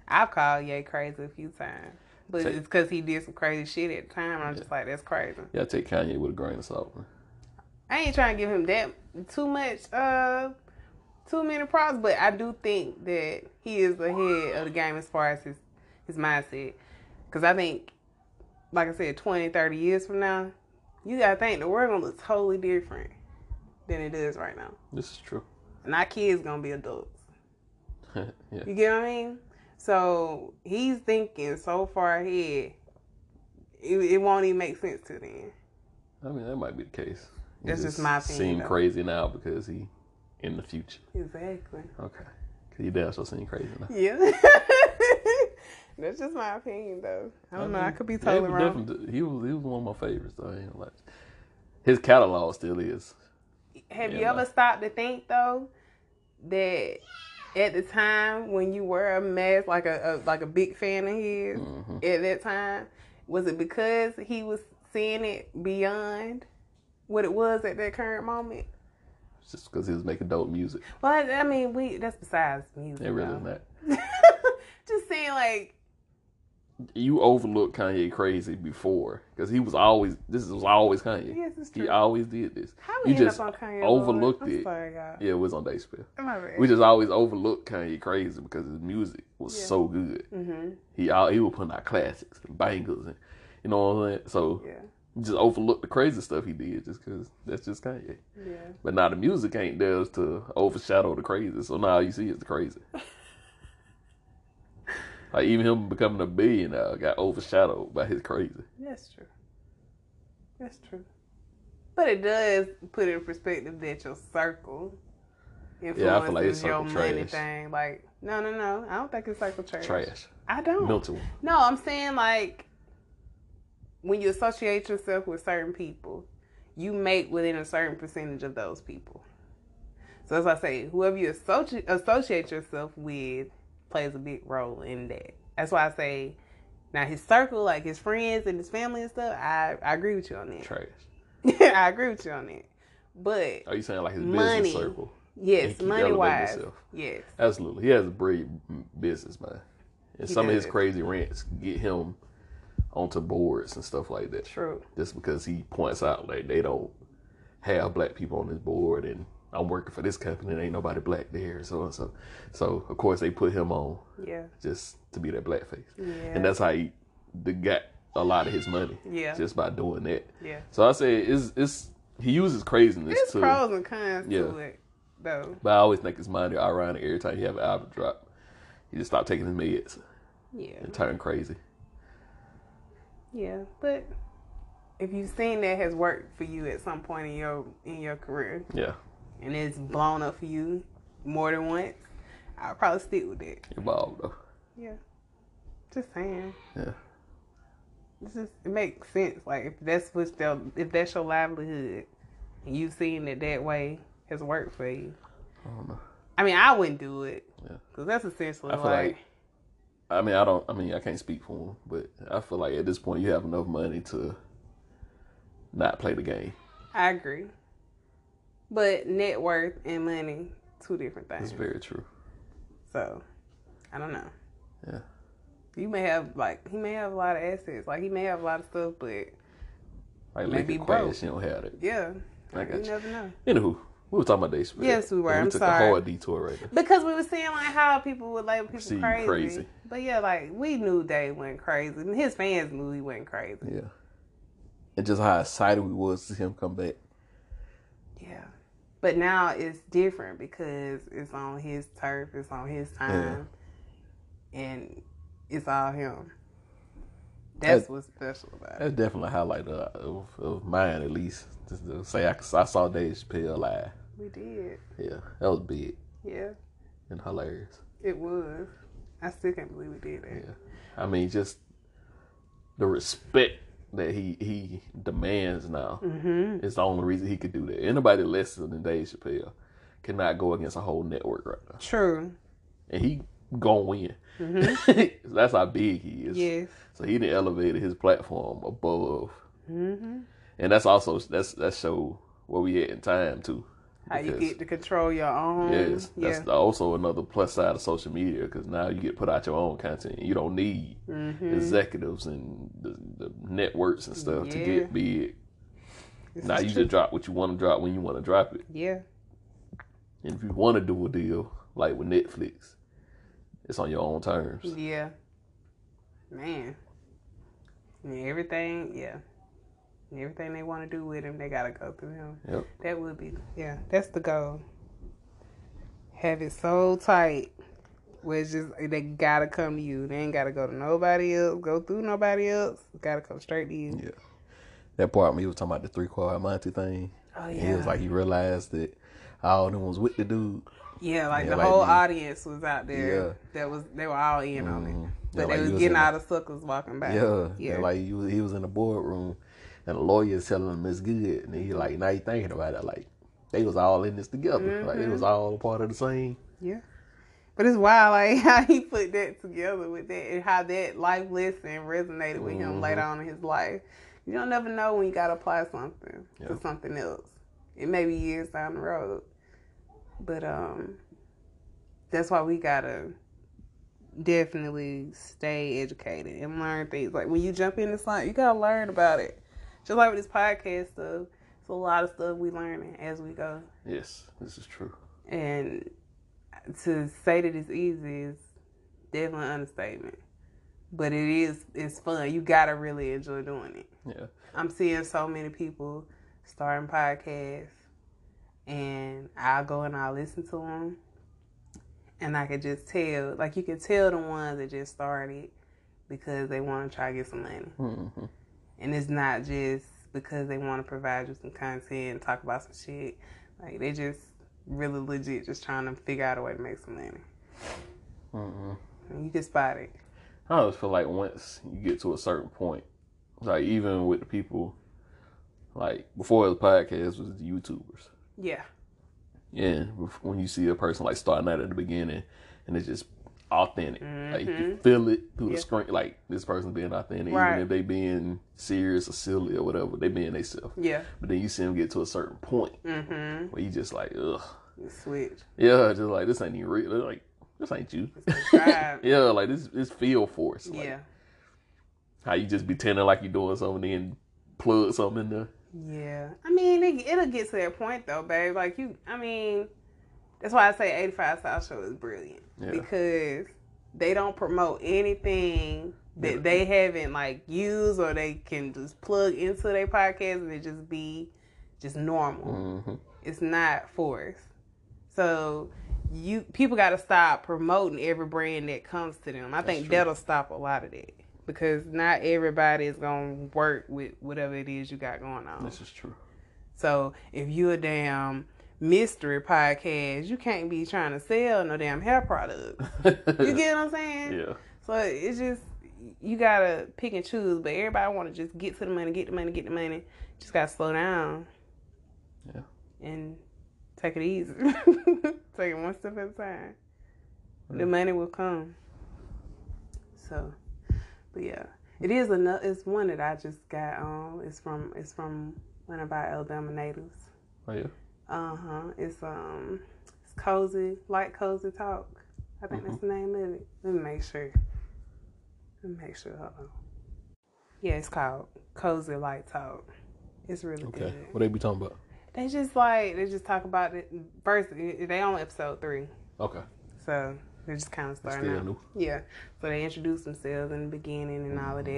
I've called Ye crazy a few times, but Take- it's because he did some crazy shit at the time. I'm just like, that's crazy. Yeah, take Kanye with a grain of salt. man. I ain't trying to give him that too much, uh, too many props, but I do think that he is ahead of the game as far as his his mindset. Because I think, like I said, 20, 30 years from now, you gotta think the world gonna look totally different than it is right now. This is true. And our kids gonna be adults. yeah. You get what I mean? So he's thinking so far ahead, it, it won't even make sense to them. I mean, that might be the case. That's just my opinion, Seem crazy now because he in the future. Exactly. Okay. Cause you damn sure seem crazy now. Yeah. That's just my opinion, though. I don't know. I could be Yeah, totally but wrong. He was he was one of my favorites though. I ain't gonna. His catalog still is. Have you Yeah, ever like- stopped to think though that at the time when you were a mess, like a, a like a big fan of his, hmm at that time, was it because he was seeing it beyond what it was at that current moment? Just because he was making dope music. Well, I mean, we that's besides music. It really though. not. Just saying, like, You overlooked Kanye crazy before because he was always. This was always Kanye. yes, it's true. He always did this. How you we end just up on Kanye? overlooked Lord? it. Sorry. Yeah, it was on Dave Chappelle. My bad. We just always overlooked Kanye crazy because his music was Yeah. so good. hmm He he was putting out classics and bangers and you know what I'm saying. So Yeah. Just overlooked the crazy stuff he did just because that's just Kanye. Yeah. But now the music ain't there to overshadow the crazy. So now you see is the crazy. like even him becoming a billionaire got overshadowed by his crazy. That's true. That's true. But it does put in perspective that your circle influences Yeah, I feel like it's your money trash. thing. Like, no, no, no. I don't think it's circle trash. Trash. I don't. Mental. No, I'm saying like when you associate yourself with certain people, you make within a certain percentage of those people. So as I say, whoever you associ- associate yourself with plays a big role in that. That's why I say now his circle, like his friends and his family and stuff, I, I agree with you on that. Trash. I agree with you on that. But Are you saying like his Money. business circle? yes, money wise, himself. yes. Absolutely. He has a brilliant business, man. And He some of his crazy rants get him onto boards and stuff like that. True. Just because he points out like they don't have black people on this board and I'm working for this company and ain't nobody black there, so and so. So of course they put him on Yeah. just to be that black face. Yeah. And that's how he the got a lot of his money. Yeah. Just by doing that. yeah. So I say it's it's he uses craziness There's to pros and cons to it, though. but I always think it's minor ironic every time you have an album drop. He just stop taking his meds Yeah. and turn crazy. Yeah, but if you've seen that has worked for you at some point in your in your career Yeah. and it's blown up for you more than once, I'll probably stick with it. Evolved though. Yeah. Just saying. Yeah. It's just it makes sense. Like if that's what's their, if that's your livelihood and you've seen it that way has worked for you. I don't know. I mean, I wouldn't do it. Yeah. Cause that's essentially I feel like, like- I mean, I don't. I mean, I can't speak for him, but I feel like at this point you have enough money to not play the game. I agree. But net worth and money, two different things. It's very true. So, I don't know. Yeah. You may have like he may have a lot of assets, like he may have a lot of stuff, but Like Maybe broke. You don't have it. yeah, Like I got you you. never know. Anywho, we were talking about Dave Chappelle. Yes, we were. And I'm we took sorry. a hard detour right there. Because we were saying like how people would label people crazy. crazy. but yeah, like we knew Dave went crazy, and his fans knew he went crazy. Yeah. And just how excited we was to see him come back. Yeah, but now it's different because it's on his turf, it's on his time, and it's all him. That's That- what's special about it. That's definitely a highlight of, of, of mine, at least. Just to say I, I saw Dave Chappelle live. We did, Yeah, that was big yeah, and hilarious. it was. I still can't believe we did that. Yeah, I mean, just the respect that he he demands now Mm-hmm. is the only reason he could do that. Anybody less than Dave Chappelle cannot go against a whole network right now, True. and he gonna win. Mm-hmm. That's how big he is. Yes. So he done elevated his platform above, Mm-hmm. and that's also that's that show where we at in time too. How you get to control your own. Yes, that's yeah. the- also another plus side of social media because now you get put out your own content. You don't need Mhm. executives and the, the networks and stuff to get big. This now you true. just drop what you want to drop when you want to drop it. Yeah. And if you want to do a deal like with Netflix, it's on your own terms. Yeah. Man. And everything, yeah. Everything they want to do with him, they gotta go through him. Yep. That would be, yeah. That's the goal. Have it so tight, where it's just they gotta come to you. They ain't gotta go to nobody else. Go through nobody else. Gotta come straight to you. Yeah. That part when he was talking about the three card Monte thing. Oh yeah. He was like he realized that all them was with the dude. yeah, like Yeah, the like whole the- audience was out there. Yeah. That was they were all in on it. Mhm. But Yeah, they he was getting in all the suckers walking by. Yeah, Yeah. yeah. Like he was, he was in the boardroom, and the lawyer's telling him it's good, and he like now he thinking about it, like they was all in this together, like it Mm-hmm. was all a part of the same. Yeah. But it's wild, like how he put that together with that and how that life lesson resonated with him Mhm. later on in his life. You don't never know when you gotta apply something Yeah. to something else. It may be years down the road. But um that's why we gotta definitely stay educated and learn things. Like when you jump into something, you gotta learn about it. Just like with this podcast stuff, it's a lot of stuff we learning as we go. Yes, this is true. And to say that it's easy is definitely an understatement. But it is it's fun. You gotta really enjoy doing it. Yeah, I'm seeing so many people starting podcasts, and I'll go and I'll listen to them, and I could just tell, like you can tell the ones that just started because they want to try to get some money, hmm and it's not just because they want to provide you some content and talk about some shit. Like they just really legit just trying to figure out a way to make some money. hmm And you can spot it. I always feel like once you get to a certain point, like even with the people, like before the podcast was the YouTubers. Yeah. Yeah, when you see a person like starting out at the beginning, and it's just authentic, like you feel it through Yeah. the screen, like this person being authentic, Right. even if they being serious or silly or whatever, they being themselves. Yeah. But then you see them get to a certain point Mm-hmm. where you just like, ugh, Switch. yeah, just like this ain't even real. They're like this ain't you. Yeah, like this, this feel forced. Like, yeah. how you just be tending like you're doing something, then plug something in there. Yeah, I mean, it, it'll get to that point though, babe. Like you, I mean, that's why I say 85 South Show is brilliant Yeah. because they don't promote anything that Yeah. they haven't like used or they can just plug into their podcast and it just be just normal. hmm It's not forced. So you people got to stop promoting every brand that comes to them. I think true. that'll stop a lot of that because not everybody is gonna work with whatever it is you got going on. This is true. So if you a damn mystery podcast, you can't be trying to sell no damn hair product. You get what I'm saying? yeah. So it's just you gotta pick and choose. But everybody want to just get to the money, get the money, get the money. Just gotta slow down. Yeah. And take it easy. take it one step at a time. The money will come. So, but yeah, it is another. It's one that I just got. Um, it's from it's from one of our Alabama natives. Oh yeah. Uh huh. It's um, it's cozy, light cozy talk. I think that's the name of it. Let me make sure. Let me make sure. Hold on. Yeah, it's called Cozy Light Talk. It's really Okay. good. What they be talking about? They just like they just talk about it. First, they on episode three, Okay. so they're just kind of starting out. new. Yeah. So they introduce themselves in the beginning and all of that.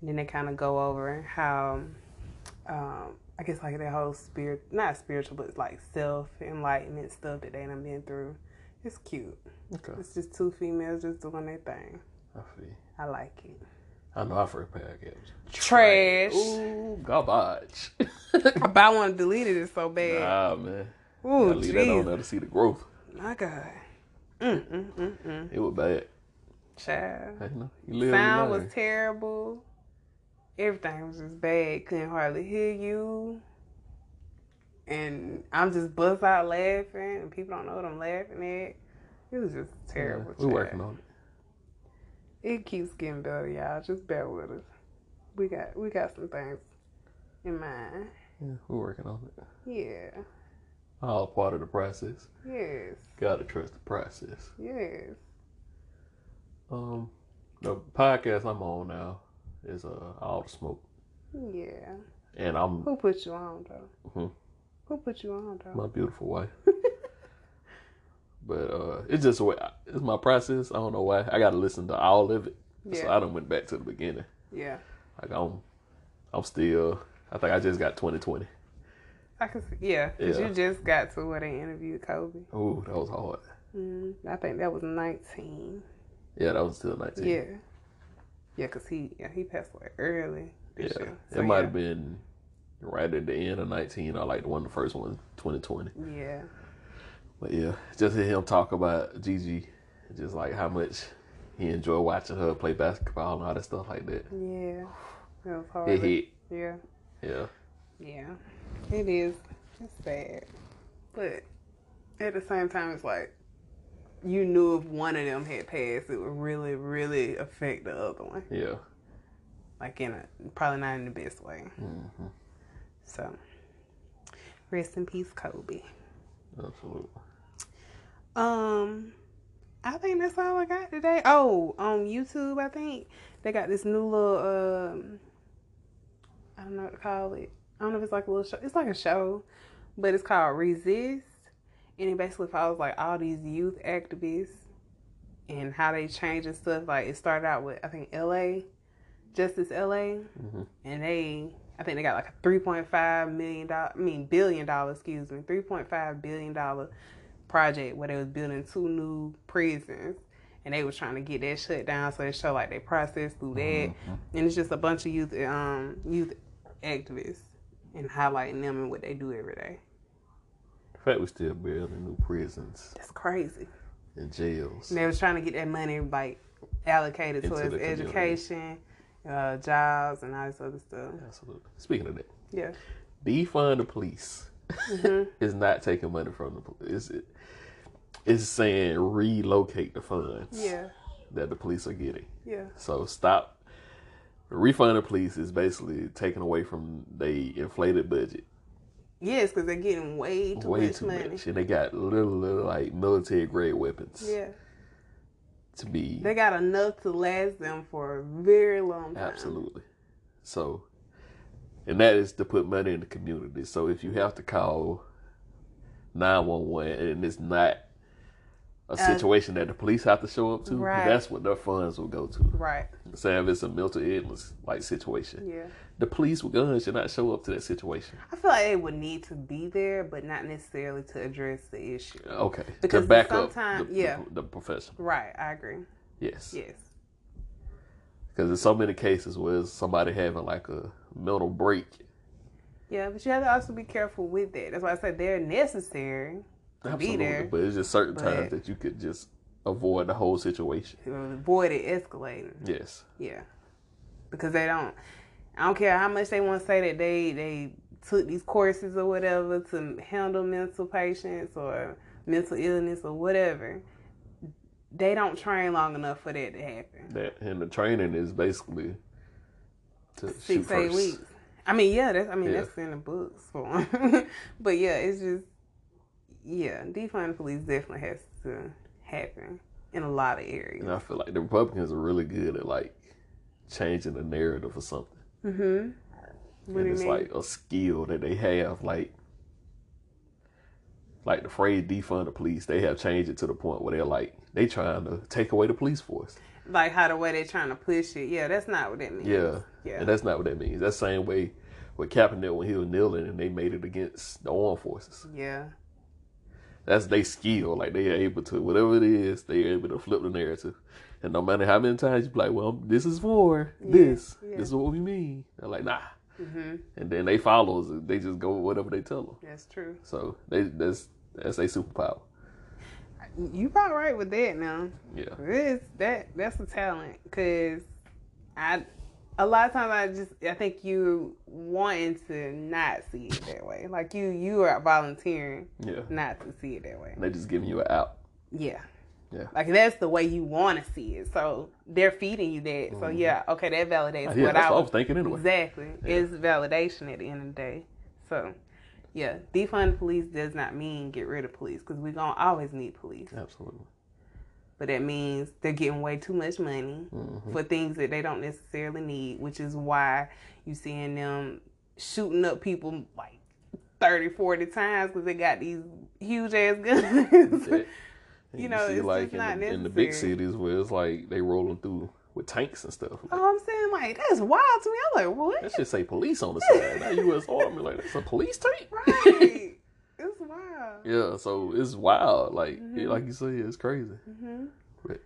And then they kind of go over how, um, I guess like that whole spirit, not spiritual, but like self enlightenment stuff that they done been through. It's cute. Okay. It's just two females just doing their thing. I feel. you. I like it. I know our first podcast. Trash. Ooh, garbage. But I want to delete it. It's so bad. nah, man. Ooh, Gotta leave that on there to see the growth. My God. Mm, mm, mm, mm. It was bad. Child. Hey, no, you live Sound was terrible. Everything was just bad. Couldn't hardly hear you. And I'm just bust out laughing, and people don't know what I'm laughing at. It was just terrible. We're working on it. It keeps getting better, y'all. Just bear with us. We got we got some things in mind. Yeah, we're working on it. Yeah. All part of the process. Yes. Gotta trust the process. Yes. Um, the podcast I'm on now is uh all the smoke, Yeah. and I'm Who put you on though? Mhm. Who put you on though? my beautiful wife. but uh, it's just a way. It's my process. I don't know why. I gotta listen to all of it. Yeah. So. I done went back to the beginning. Yeah. Like I'm, I'm still. I think I just got 2020. I can see. Yeah, because Yeah. you just got to where they interviewed Kobe. Oh, that was hard. Mm, I think that was 19. Yeah, that was still 19. Yeah. Yeah, because he yeah, he passed away early Yeah, this year. it might have been right at the end of 19 or like one of the first ones, 2020. Yeah. But yeah, just hear him talk about Gigi, just like how much he enjoyed watching her play basketball and all that stuff like that. Yeah. That was hard. It hit. Yeah. Yeah. Yeah. It is. It's sad. But at the same time, it's like you knew if one of them had passed, it would really, really affect the other one. Yeah. Like in a probably not in the best way. hmm So rest in peace, Kobe. Absolutely. Um, I think that's all I got today. Oh, on YouTube, I think they got this new little um, I don't know what to call it. I don't know if it's like a little show. It's like a show, but it's called Resist, and it basically follows like all these youth activists and how they change and stuff. Like it started out with I think L.A. Justice L.A. hmm and they I think they got like a three point five million dollar I mean billion dollar excuse me three point five billion dollar project where they was building two new prisons and they was trying to get that shut down so they show like they process through that Mm-hmm. and it's just a bunch of youth um youth activists and highlighting them and what they do every day. Fact we still building new prisons That's crazy. and jails. And they was trying to get that money like allocated Into towards education, uh, jobs, and all this other stuff. Absolutely. Speaking of that, Yeah. defund the police Mhm. is not taking money from the police. It's, it's saying relocate the funds Yeah. that the police are getting. Yeah. So stop. Refund the police is basically taken away from the inflated budget. Yes, because they're getting way too way much too money. much. And they got little, little like military grade weapons Yeah, to be they got enough to last them for a very long time. absolutely. So, and that is to put money in the community. So if you have to call 911 and it's not a uh, situation that the police have to show up to, Right. that's what their funds will go to. Right. Say if it's a mental illness like situation, Yeah. the police with guns should not show up to that situation. I feel like they would need to be there, but not necessarily to address the issue. Okay, Because to back up the, yeah. the, the profession. Right. I agree. Yes, Yes. because there's so many cases where somebody having like a mental break. Yeah, but you have to also be careful with that. That's why I said they're necessary to be Absolutely, there. but it's just certain But- times that you could just avoid the whole situation. avoid it escalating. Yes, Yeah, because they don't. I don't care how much they want to say that they they took these courses or whatever to handle mental patients or mental illness or whatever. They don't train long enough for that to happen. that and the training is basically Six eight first. weeks. I mean, yeah, that's I mean Yeah. that's in the books for 'em. but yeah, it's just yeah, defund the police definitely has to happen in a lot of areas. And I feel like the Republicans are really good at like changing the narrative or something. Mm-hmm. What and it's mean? like a skill that they have, like like the phrase defund the police, they have changed it to the point where they're like they trying to take away the police force. like how the way they're trying to push it. Yeah, that's not what that means. Yeah. Yeah. And that's not what that means. That same way with Kaepernick when he was kneeling and they made it against the armed forces. Yeah. That's their skill. Like they are able to whatever it is, they are able to flip the narrative. And no matter how many times you be like, Well, this is for this. yeah. This is what we mean. They're like, nah. hmm And then they follows. They just go with whatever they tell them. That's true. So they that's that's a superpower. You probably right with that now. Yeah. This that that's a talent because I a lot of times I just I think you wanting to not see it that way. Like you you are volunteering Yeah. not to see it that way. They just giving you an out. Yeah. Yeah. Like that's the way you want to see it. So they're feeding you that. So yeah, okay, that validates Mm-hmm. Yeah, what that's I what I was thinking anyway. Exactly. It's validation at the end of the day. So Yeah, defund police does not mean get rid of police because we're gonna always need police. Absolutely. But that means they're getting way too much money Mhm. for things that they don't necessarily need, which is why you seeing them shooting up people like 30, 40 times because they got these huge ass guns. You know, see, it's like just in, not the, in the big cities where it's like they rolling through with tanks and stuff. Like, oh, I'm saying like that's wild to me. I'm like, what? that should say police on the side. now U.S. Army. Like that's a police tank. right. it's wild. Yeah, so it's wild. Like Mm-hmm. like you say, it's crazy. hmm But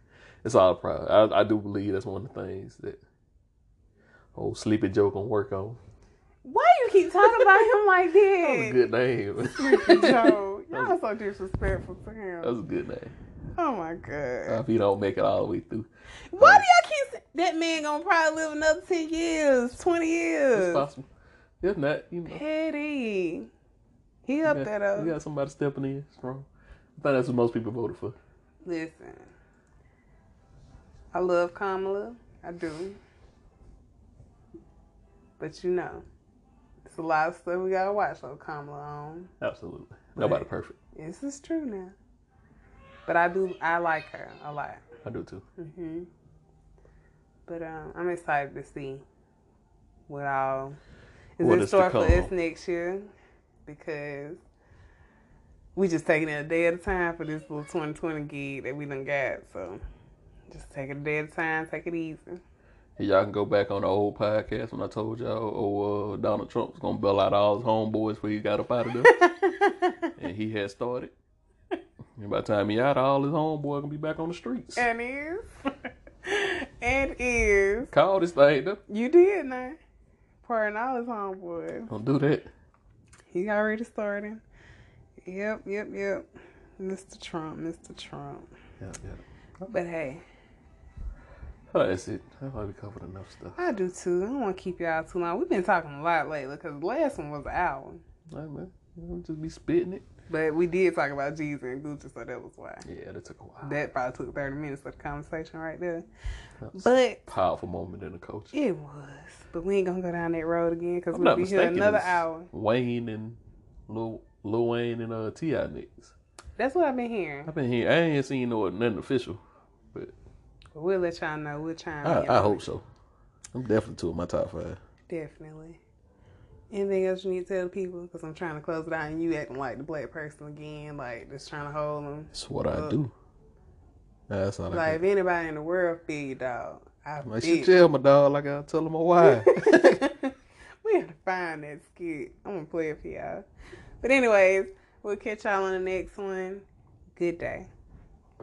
it's all proud. I, I do believe that's one of the things that old sleepy Joe gonna work on. Why you keep talking about him like That was a good name. Sleepy Joe, y'all so disrespectful to him. That's a good name. Oh my god. if he don't make it all the way through, Why do y'all keep that man gonna probably live another ten years, twenty years? it's possible. If not, you know, Petty. He up got, there we got somebody stepping in strong. I think that's what most people voted for. Listen. I love Kamala. I do. But you know, it's a lot of stuff we gotta watch on Kamala on. Absolutely, nobody perfect. This is true now. But I do I like her a lot. I do too. hmm But um, I'm excited to see what all is What in store for us next year because we just taking it a day at a time for this little 2020 gig that we done got. So just take it a day at a time, take it easy. Y'all can go back on the old podcast when I told y'all, oh, uh, Donald Trump's gonna bail out all his homeboys before he got up out of there, and he had started. And by the time he out, all his homeboys gonna be back on the streets. and is. and is. Call this thing though. You did now. Pouring all his homeboys. Don't do that. He already started. Yep, yep, yep. Mr. Trump, Mr. Trump. Yeah, yeah. But hey, Oh, that's it. I thought we covered enough stuff. I do too. I don't want to keep y'all too long. We've been talking a lot lately because the last one was an hour. All right, man. We'll just be spitting it. But we did talk about Jeezy and Gucci, so that was why. Yeah, that took a while. That probably took 30 minutes of the conversation right there. But powerful moment in the culture. it was. But we ain't going to go down that road again because we'll be here another hour. Wayne and Lil, Lil Wayne and uh, Ti niggas. That's what I've been hearing. I've been here. I ain't seen no nothing official, but we'll let y'all know. We'll chime in. I, I hope so. I'm definitely two of my top five. Definitely. Anything else you need to tell the people? Because I'm trying to close it out and you acting like the black person again, like just trying to hold them. That's what I do. That's all I Like, got. if anybody in the world feel you, dog, I Like feel she tell my dog like I tell him my why. we have to find that skit. I'm gonna play it for y'all. But anyways, we'll catch y'all on the next one. Good day.